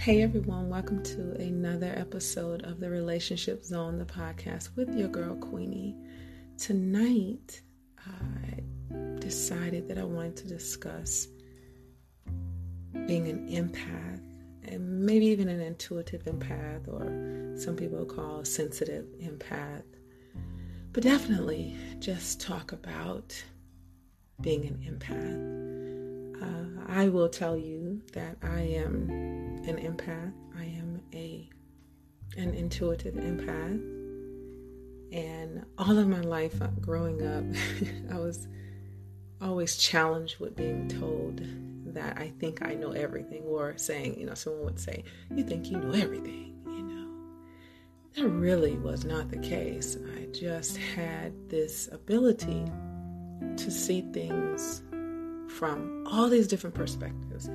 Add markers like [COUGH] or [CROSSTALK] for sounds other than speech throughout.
Hey everyone, welcome to another episode of the Relationship Zone, the podcast with your girl Queenie. Tonight, I decided that I wanted to discuss being an empath and maybe even an intuitive empath, or some people call sensitive empath. But definitely just talk about being an empath. Uh, I will tell you that I am an empath. I am a an intuitive empath. And all of my life uh, growing up, [LAUGHS] I was always challenged with being told that I think I know everything, or saying, you know, someone would say, You think you know everything, you know. That really was not the case. I just had this ability to see things from all these different perspectives.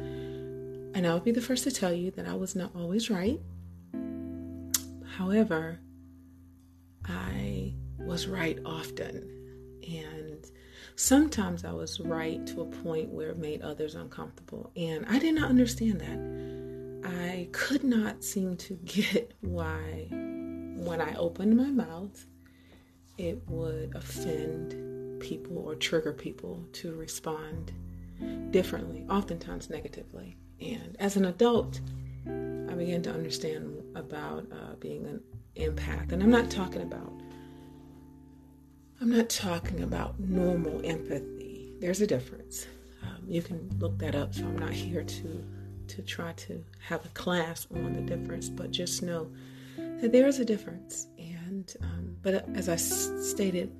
And I'll be the first to tell you that I was not always right. However, I was right often. And sometimes I was right to a point where it made others uncomfortable. And I did not understand that. I could not seem to [LAUGHS] get why, when I opened my mouth, it would offend people or trigger people to respond differently, oftentimes negatively. And as an adult, I began to understand about uh, being an empath. And I'm not talking about I'm not talking about normal empathy. There's a difference. Um, you can look that up. So I'm not here to to try to have a class on the difference, but just know that there is a difference. And um, but as I stated,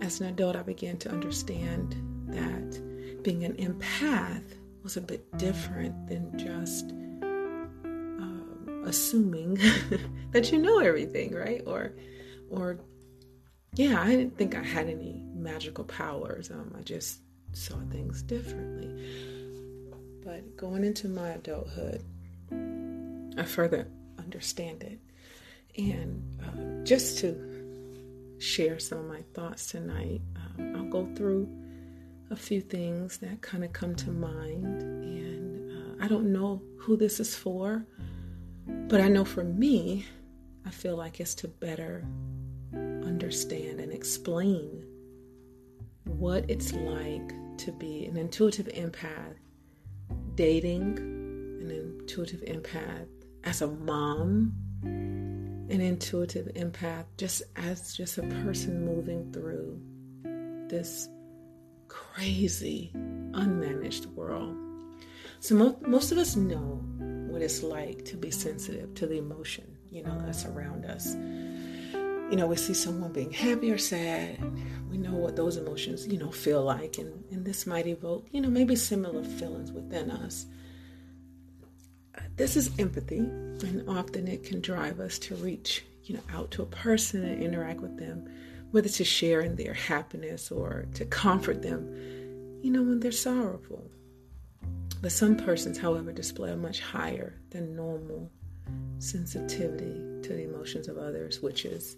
as an adult, I began to understand that being an empath was a bit different than just um, assuming [LAUGHS] that you know everything, right? Or, or yeah, I didn't think I had any magical powers. Um, I just saw things differently. But going into my adulthood, I further understand it. And uh, just to share some of my thoughts tonight, um, I'll go through a few things that kind of come to mind. And uh, I don't know who this is for, but I know for me, I feel like it's to better understand and explain what it's like to be an intuitive empath, dating an intuitive empath as a mom, an intuitive empath just as just a person moving through this crazy, unmanaged world. So mo- most of us know what it's like to be sensitive to the emotion, you know, that's around us. You know, we see someone being happy or sad, we know what those emotions, you know, feel like, and, and this might evoke, you know, maybe similar feelings within us. This is empathy, and often it can drive us to reach, you know, out to a person and interact with them whether to share in their happiness or to comfort them, you know, when they're sorrowful. But some persons, however, display a much higher than normal sensitivity to the emotions of others, which is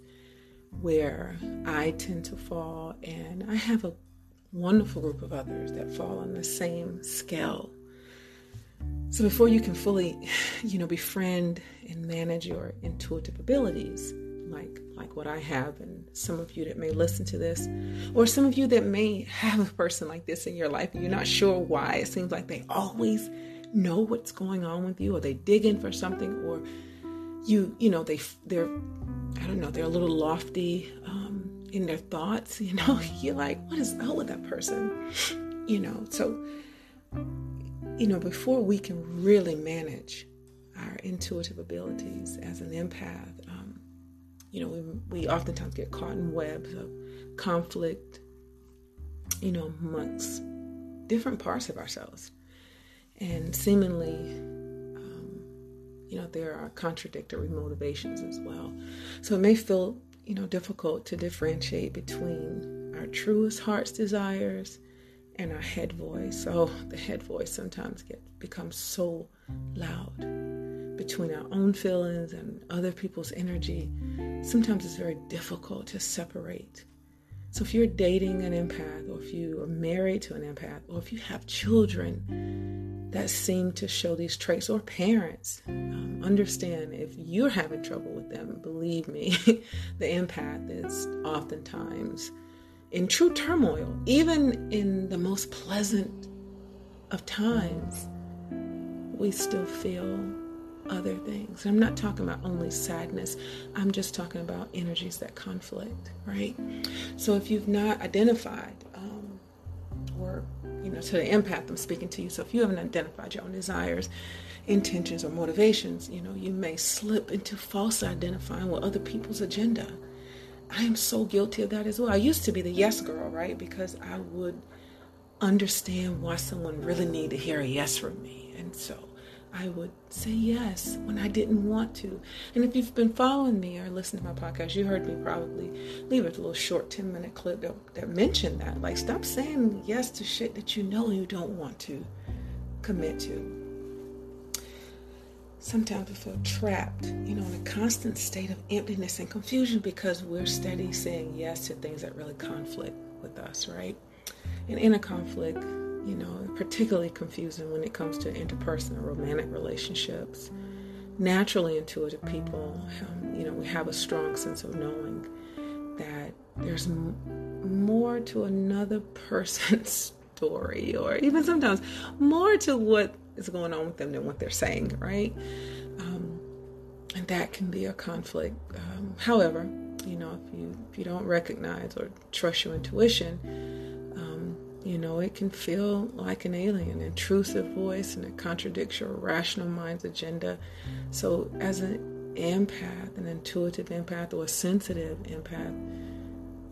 where I tend to fall. And I have a wonderful group of others that fall on the same scale. So before you can fully, [SIGHS] you know, befriend and manage your intuitive abilities, like like what I have, and some of you that may listen to this, or some of you that may have a person like this in your life and you're not sure why. It seems like they always know what's going on with you, or they dig in for something, or you you know they they're I don't know they're a little lofty um, in their thoughts. [LAUGHS] You know, you're like, what is up with that person? You know, so you know before we can really manage our intuitive abilities as an empath you know, we, we oftentimes get caught in webs of conflict, you know, amongst different parts of ourselves. And seemingly, um, you know, there are contradictory motivations as well. So it may feel, you know, difficult to differentiate between our truest heart's desires and our head voice. So [LAUGHS] the head voice sometimes get becomes so loud between our own feelings and other people's energy, sometimes it's very difficult to separate. So, if you're dating an empath, or if you are married to an empath, or if you have children that seem to show these traits, or parents. Um, understand if you're having trouble with them, believe me, [LAUGHS] the empath is oftentimes in true turmoil, even in the most pleasant of times, we still feel other things. I'm not talking about only sadness, I'm just talking about energies that conflict, right? So if you've not identified, um, or, you know, to the empath, I'm speaking to you. So if you haven't identified your own desires, intentions, or motivations, you know, you may slip into false identifying with other people's agenda. I am so guilty of that as well. I used to be the yes girl, right? Because I would understand why someone really needed to hear a yes from me. And so I would say yes when I didn't want to. And if you've been following me or listening to my podcast, you heard me probably leave a little short 10 minute clip that, that mentioned that. Like, stop saying yes to shit that you know you don't want to commit to. Sometimes we feel trapped, you know, in a constant state of emptiness and confusion because we're steady saying yes to things that really conflict with us, right? And in a conflict, you know, particularly confusing when it comes to interpersonal romantic relationships. Naturally intuitive people, um, you know, we have a strong sense of knowing that there's m- more to another person's [LAUGHS] story, or even sometimes more to what is going on with them than what they're saying, right? Um, and that can be a conflict. Um, however, you know, if you if you don't recognize or trust your intuition, you know, it can feel like an alien, intrusive voice, and it contradicts your rational mind's agenda. So, as an empath, an intuitive empath, or a sensitive empath,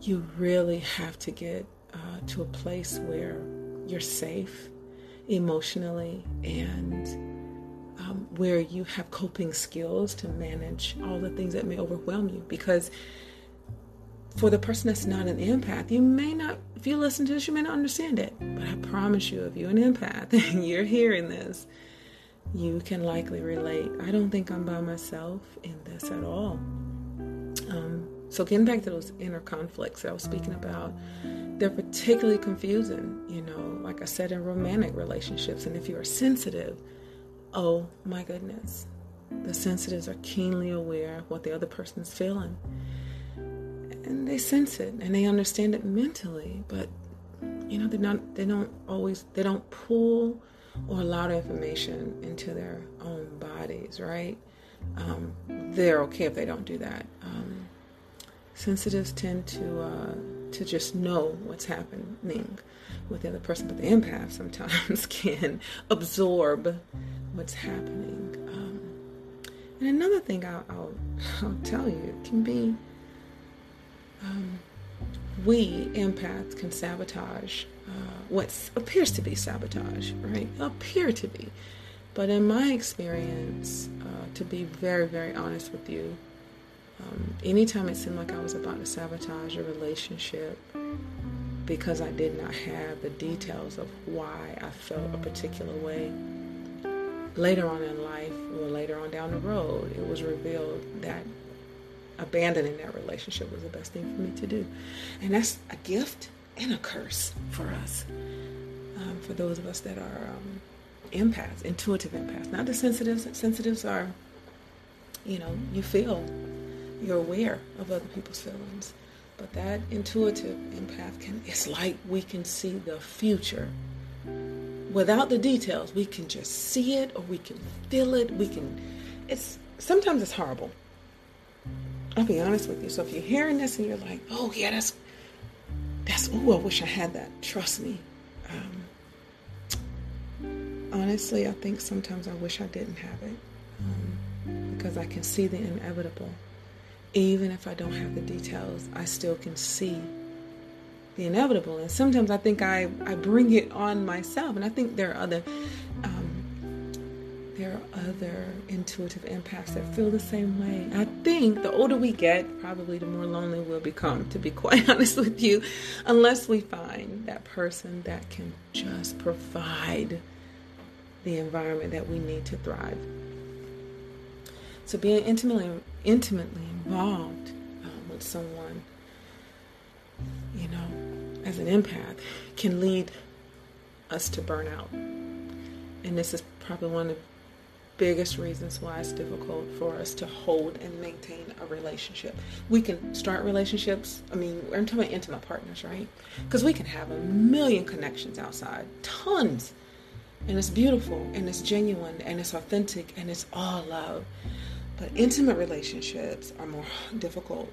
you really have to get uh, to a place where you're safe emotionally and um, where you have coping skills to manage all the things that may overwhelm you. Because for the person that's not an empath, you may not, if you listen to this, you may not understand it. But I promise you, if you're an empath [LAUGHS] and you're hearing this, you can likely relate. I don't think I'm by myself in this at all. Um, so, getting back to those inner conflicts that I was speaking about, they're particularly confusing, you know, like I said, in romantic relationships. And if you are sensitive, oh my goodness, the sensitives are keenly aware of what the other person's feeling and they sense it and they understand it mentally but you know they're not they don't always they don't pull or allow the information into their own bodies right? Um, they're okay if they don't do that. Um, sensitives tend to uh, to just know what's happening with the other person but the empath sometimes [LAUGHS] can absorb what's happening. Um, and another thing I'll, I'll, I'll tell you can be um, we empaths can sabotage uh, what appears to be sabotage, right? Appear to be. But in my experience, uh, to be very, very honest with you, um, anytime it seemed like I was about to sabotage a relationship because I did not have the details of why I felt a particular way, later on in life or later on down the road, it was revealed that abandoning that relationship was the best thing for me to do. And that's a gift and a curse for us. Um, for those of us that are um, empaths, intuitive empaths, not the sensitives. Sensitives are, you know, you feel, you're aware of other people's feelings. But that intuitive empath can, it's like we can see the future. Without the details, we can just see it or we can feel it. We can, it's, sometimes it's horrible I'll be honest with you. So if you're hearing this and you're like, oh yeah, that's that's oh, I wish I had that. Trust me. Um, honestly, I think sometimes I wish I didn't have it um, because I can see the inevitable. Even if I don't have the details, I still can see the inevitable. And sometimes I think I, I bring it on myself. And I think there are other um, there are other intuitive empaths that feel the same way. I think the older we get, probably the more lonely we'll become, to be [LAUGHS] quite honest with you, unless we find that person that can just provide the environment that we need to thrive. So being intimately intimately involved um, with someone, you know, as an empath, can lead us to burnout and this is probably one of biggest reasons why it's difficult for us to hold and maintain a relationship. We can start relationships. I mean, I'm talking about intimate partners, right? Because we can have a million connections outside, tons. And it's beautiful and it's genuine and it's authentic and it's all love. But intimate relationships are more difficult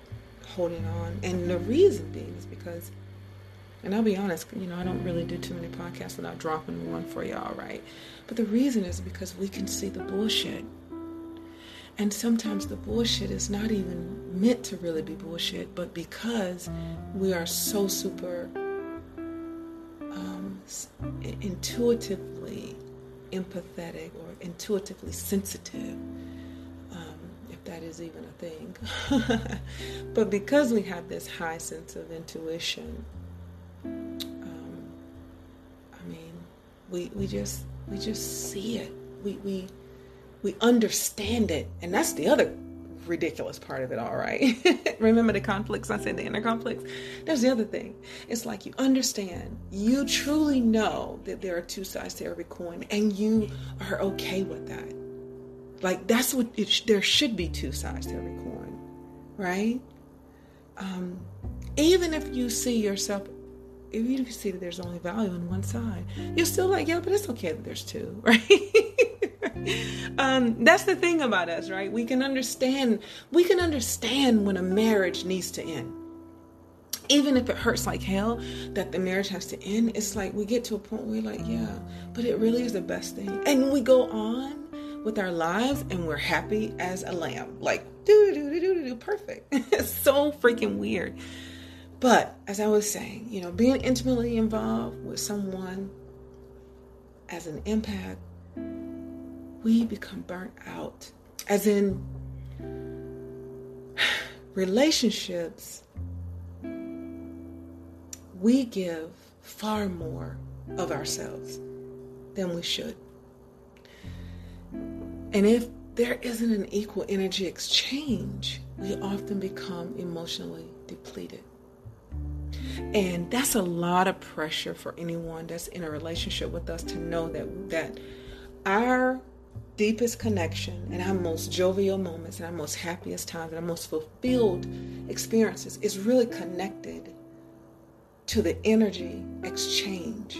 holding on. And the reason being is because and I'll be honest, you know, I don't really do too many podcasts without dropping one for y'all, right? But the reason is because we can see the bullshit. And sometimes the bullshit is not even meant to really be bullshit, but because we are so super um, intuitively empathetic or intuitively sensitive, um, if that is even a thing. [LAUGHS] but because we have this high sense of intuition, we we just we just see it. We we we understand it, and that's the other ridiculous part of it all right? [LAUGHS] Remember the conflicts? I said the inner conflicts. There's the other thing. It's like you understand. You truly know that there are two sides to every coin and you are okay with that. Like that's what it there should be two sides to every coin right? Um, even if you see yourself if you see that there's only value on one side, you're still like, yeah, but it's okay that there's two, [LAUGHS] right? um, that's the thing about us, right? We can understand. We can understand when a marriage needs to end, even if it hurts like hell that the marriage has to end. It's like we get to a point where we're like, yeah, but it really is the best thing, and we go on with our lives and we're happy as a lamb, like do do do do do perfect. [LAUGHS] it's so freaking weird. But as I was saying, you know, being intimately involved with someone as an empath, we become burnt out. As in, [SIGHS] relationships, we give far more of ourselves than we should. And if there isn't an equal energy exchange, we often become emotionally depleted. And that's a lot of pressure for anyone that's in a relationship with us to know that that our deepest connection and our most jovial moments and our most happiest times and our most fulfilled experiences is really connected to the energy exchange.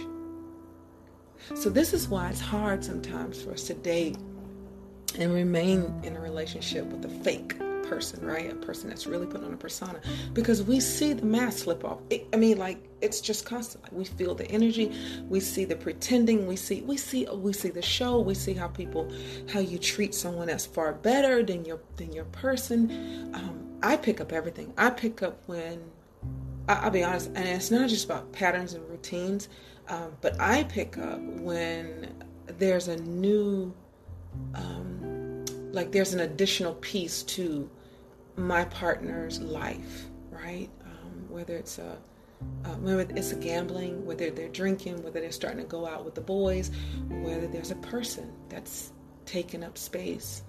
So this is why it's hard sometimes for us to date and remain in a relationship with a fake person, right? A person that's really put on a persona because we see the mask slip off. It, I mean, like it's just constant. Like we feel the energy, we see the pretending, we see we see we see the show, we see how people how you treat someone that's far better than your than your person. Um, I pick up everything. I pick up when I, will be honest, and it's not just about patterns and routines, um, but I pick up when there's a new. Um, like there's an additional piece to my partner's life, right? Um, whether it's a uh, whether it's a gambling, whether they're drinking, whether they're starting to go out with the boys, whether there's a person that's taking up space.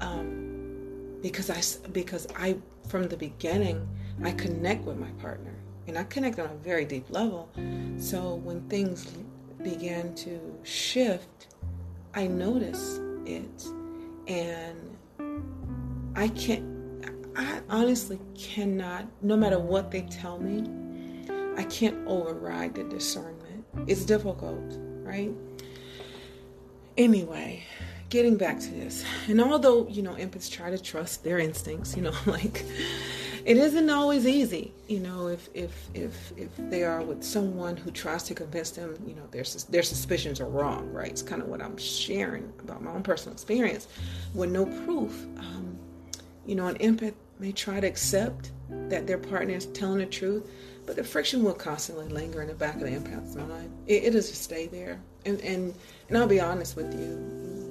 Um, because I because I from the beginning I connect with my partner and I connect on a very deep level. So when things began to shift, I notice it, and I can't I honestly cannot, no matter what they tell me, I can't override the discernment. It's difficult, right? Anyway, getting back to this, and although, you know, empaths try to trust their instincts, you know, [LAUGHS] like it isn't always easy, you know, if if if if they are with someone who tries to convince them, you know, their their suspicions are wrong, right? It's kind of what I'm sharing about my own personal experience with no proof. Um, you know, an empath may try to accept that their partner is telling the truth, but the friction will constantly linger in the back of the empath's mind. It, it'll just stay there. And, and and I'll be honest with you,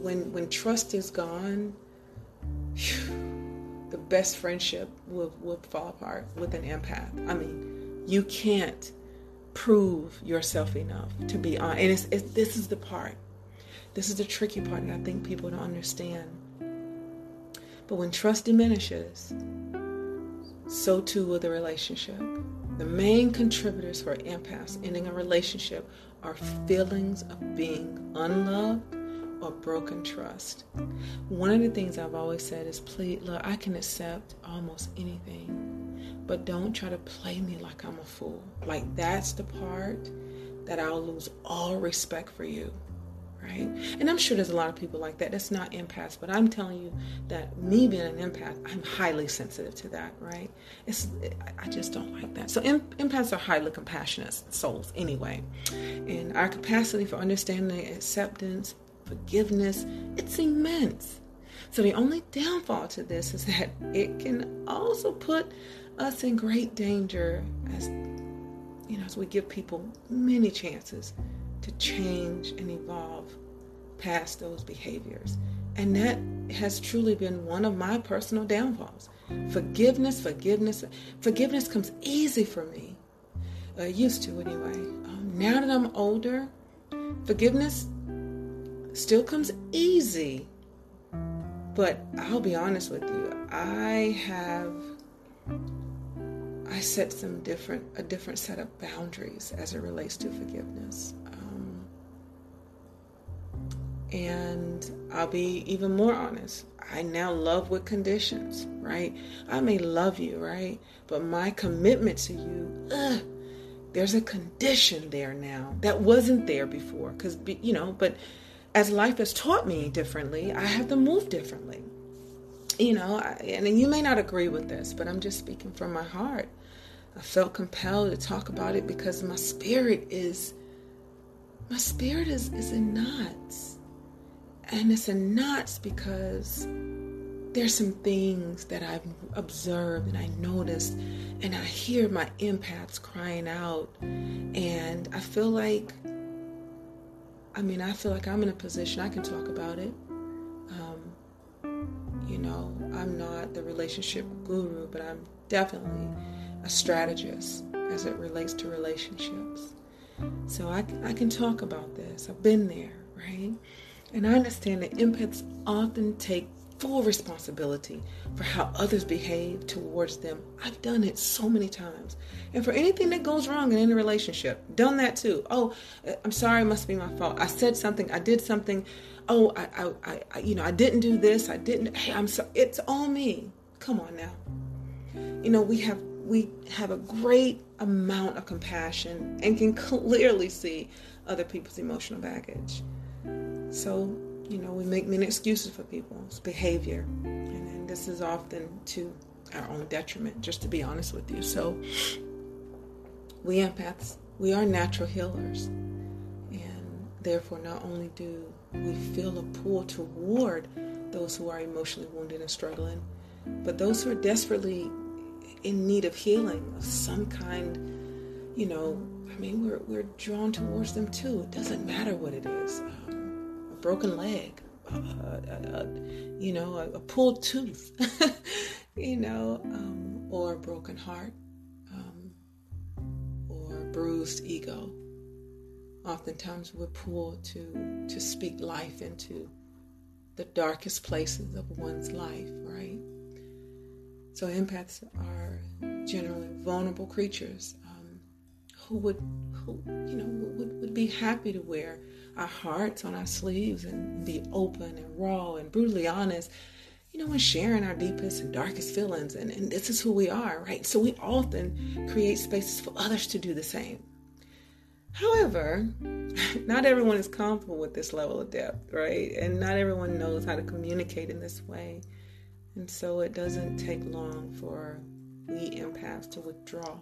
when when trust is gone, whew, the best friendship will will fall apart with an empath. I mean, you can't prove yourself enough to be on. And it's, it's, this is the part. This is the tricky part, and I think people don't understand but when trust diminishes, so too will the relationship. The main contributors for empaths ending a relationship are feelings of being unloved or broken trust. One of the things I've always said is please look, I can accept almost anything, but don't try to play me like I'm a fool. Like that's the part that I'll lose all respect for you right? And I'm sure there's a lot of people like that. That's not empaths, but I'm telling you that me being an empath, I'm highly sensitive to that, right? It's I just don't like that. So empaths are highly compassionate souls anyway, and our capacity for understanding, acceptance, forgiveness, it's immense. So the only downfall to this is that it can also put us in great danger as you know as we give people many chances to change and evolve past those behaviors. And that has truly been one of my personal downfalls. Forgiveness, forgiveness, forgiveness comes easy for me. Uh, used to anyway. Um, now that I'm older, forgiveness still comes easy. But I'll be honest with you, I have I set some different a different set of boundaries as it relates to forgiveness. And I'll be even more honest. I now love with conditions, right? I may love you, right? But my commitment to you, ugh, there's a condition there now that wasn't there before. Because, you know, but as life has taught me differently, I have to move differently. You know, I, and you may not agree with this, but I'm just speaking from my heart. I felt compelled to talk about it because my spirit is, my spirit is, is in knots and it's a nuts because there's some things that I've observed and I noticed, and I hear my empaths crying out, and I feel like, I mean, I feel like I'm in a position I can talk about it. Um, you know, I'm not the relationship guru, but I'm definitely a strategist as it relates to relationships. So I, I can talk about this. I've been there, right? And I understand that empaths often take full responsibility for how others behave towards them. I've done it so many times. And for anything that goes wrong in any relationship, done that too. Oh, uh, I'm sorry, it must be my fault. I said something, I did something. Oh, I, I, I you know, I didn't do this. I didn't. Hey, I'm sorry. It's all me. Come on now. You know, we have we have a great amount of compassion and can clearly see other people's emotional baggage. So, you know, we make many excuses for people's behavior. And, and this is often to our own detriment, just to be honest with you. So, we empaths, we are natural healers. And therefore, not only do we feel a pull toward those who are emotionally wounded and struggling, but those who are desperately in need of healing of some kind, you know, I mean, we're, we're drawn towards them too. It doesn't matter what it is. Um, broken leg, uh, you know, a, a, pulled tooth, [LAUGHS] you know, um, or a broken heart, um, or a bruised ego. Oftentimes, we're pulled to to speak life into the darkest places of one's life, right? So empaths are generally vulnerable creatures um, who would, who you know, would, would be happy to wear our hearts on our sleeves and be open and raw and brutally honest, you know, and sharing our deepest and darkest feelings. And, and this is who we are, right? So we often create spaces for others to do the same. However, [LAUGHS] not everyone is comfortable with this level of depth, right? And not everyone knows how to communicate in this way. And so it doesn't take long for we empaths to withdraw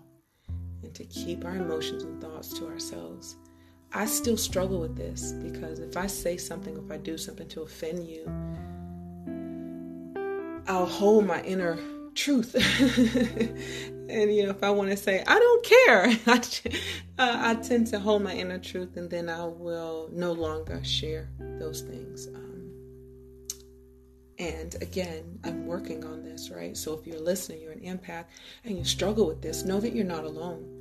and to keep our emotions and thoughts to ourselves. I still struggle with this because if I say something, if I do something to offend you, I'll hold my inner truth. [LAUGHS] and you know, if I want to say I don't care, [LAUGHS] I, uh, I tend to hold my inner truth, and then I will no longer share those things. Um, and again, I'm working on this, right? So if you're listening, you're an empath, and you struggle with this, know that you're not alone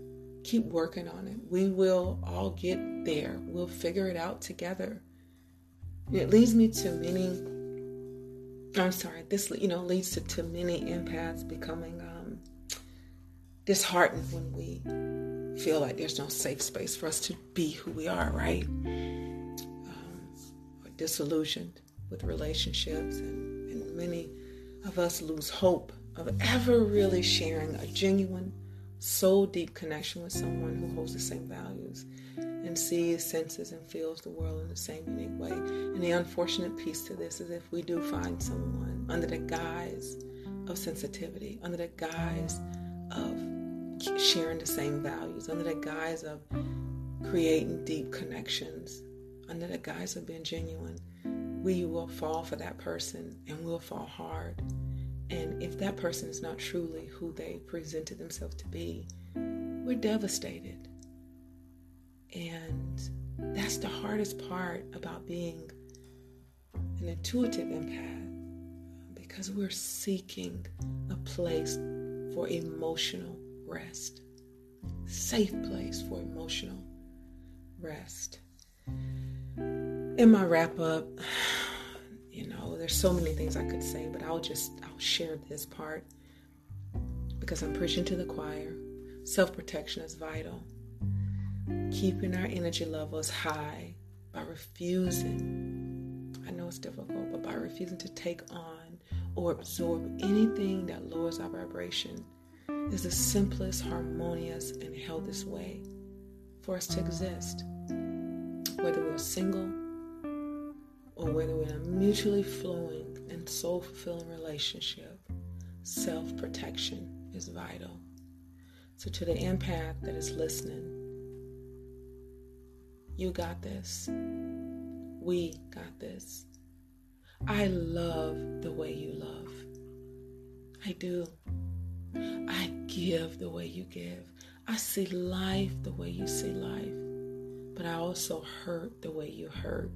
keep working on it. We will all get there. We'll figure it out together. it leads me to many. I'm sorry. This you know leads to, to many empaths becoming um, disheartened when we feel like there's no safe space for us to be who we are, right? Um, or disillusioned with relationships, and, and many of us lose hope of ever really sharing a genuine, soul deep connection with someone who holds the same values and sees, senses, and feels the world in the same unique way. And the unfortunate piece to this is if we do find someone under the guise of sensitivity, under the guise of sharing the same values, under the guise of creating deep connections, under the guise of being genuine, we will fall for that person and we'll fall hard. And if that person is not truly who they presented themselves to be, we're devastated. And that's the hardest part about being an intuitive empath because we're seeking a place for emotional rest, safe place for emotional rest. In my wrap up, there's so many things I could say, but I'll just I'll share this part because I'm preaching to the choir. Self-protection is vital. Keeping our energy levels high by refusing. I know it's difficult, but by refusing to take on or absorb anything that lowers our vibration is the simplest, harmonious, and healthiest way for us to exist. Whether we're single or whether we're in a mutually flowing and soul fulfilling relationship, self protection is vital. So, to the empath that is listening, you got this. We got this. I love the way you love. I do. I give the way you give. I see life the way you see life. But I also hurt the way you hurt.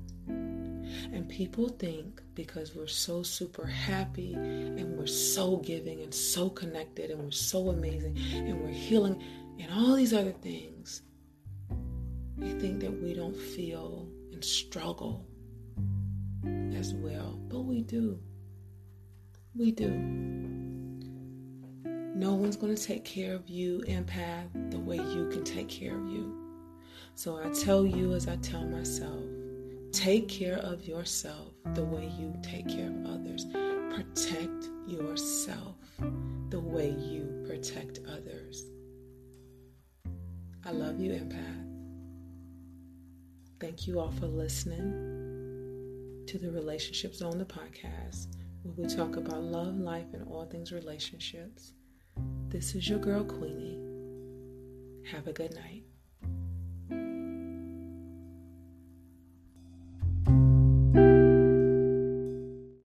And people think because we're so super happy and we're so giving and so connected and we're so amazing and we're healing and all these other things, they think that we don't feel and struggle as well. But we do. We do. No one's going to take care of you, empath, the way you can take care of you. So I tell you as I tell myself take care of yourself the way you take care of others. Protect yourself the way you protect others. I love you, empath. Thank you all for listening to the Relationship Zone the podcast, where we talk about love, life, and all things relationships. This is your girl, Queenie. Have a good night.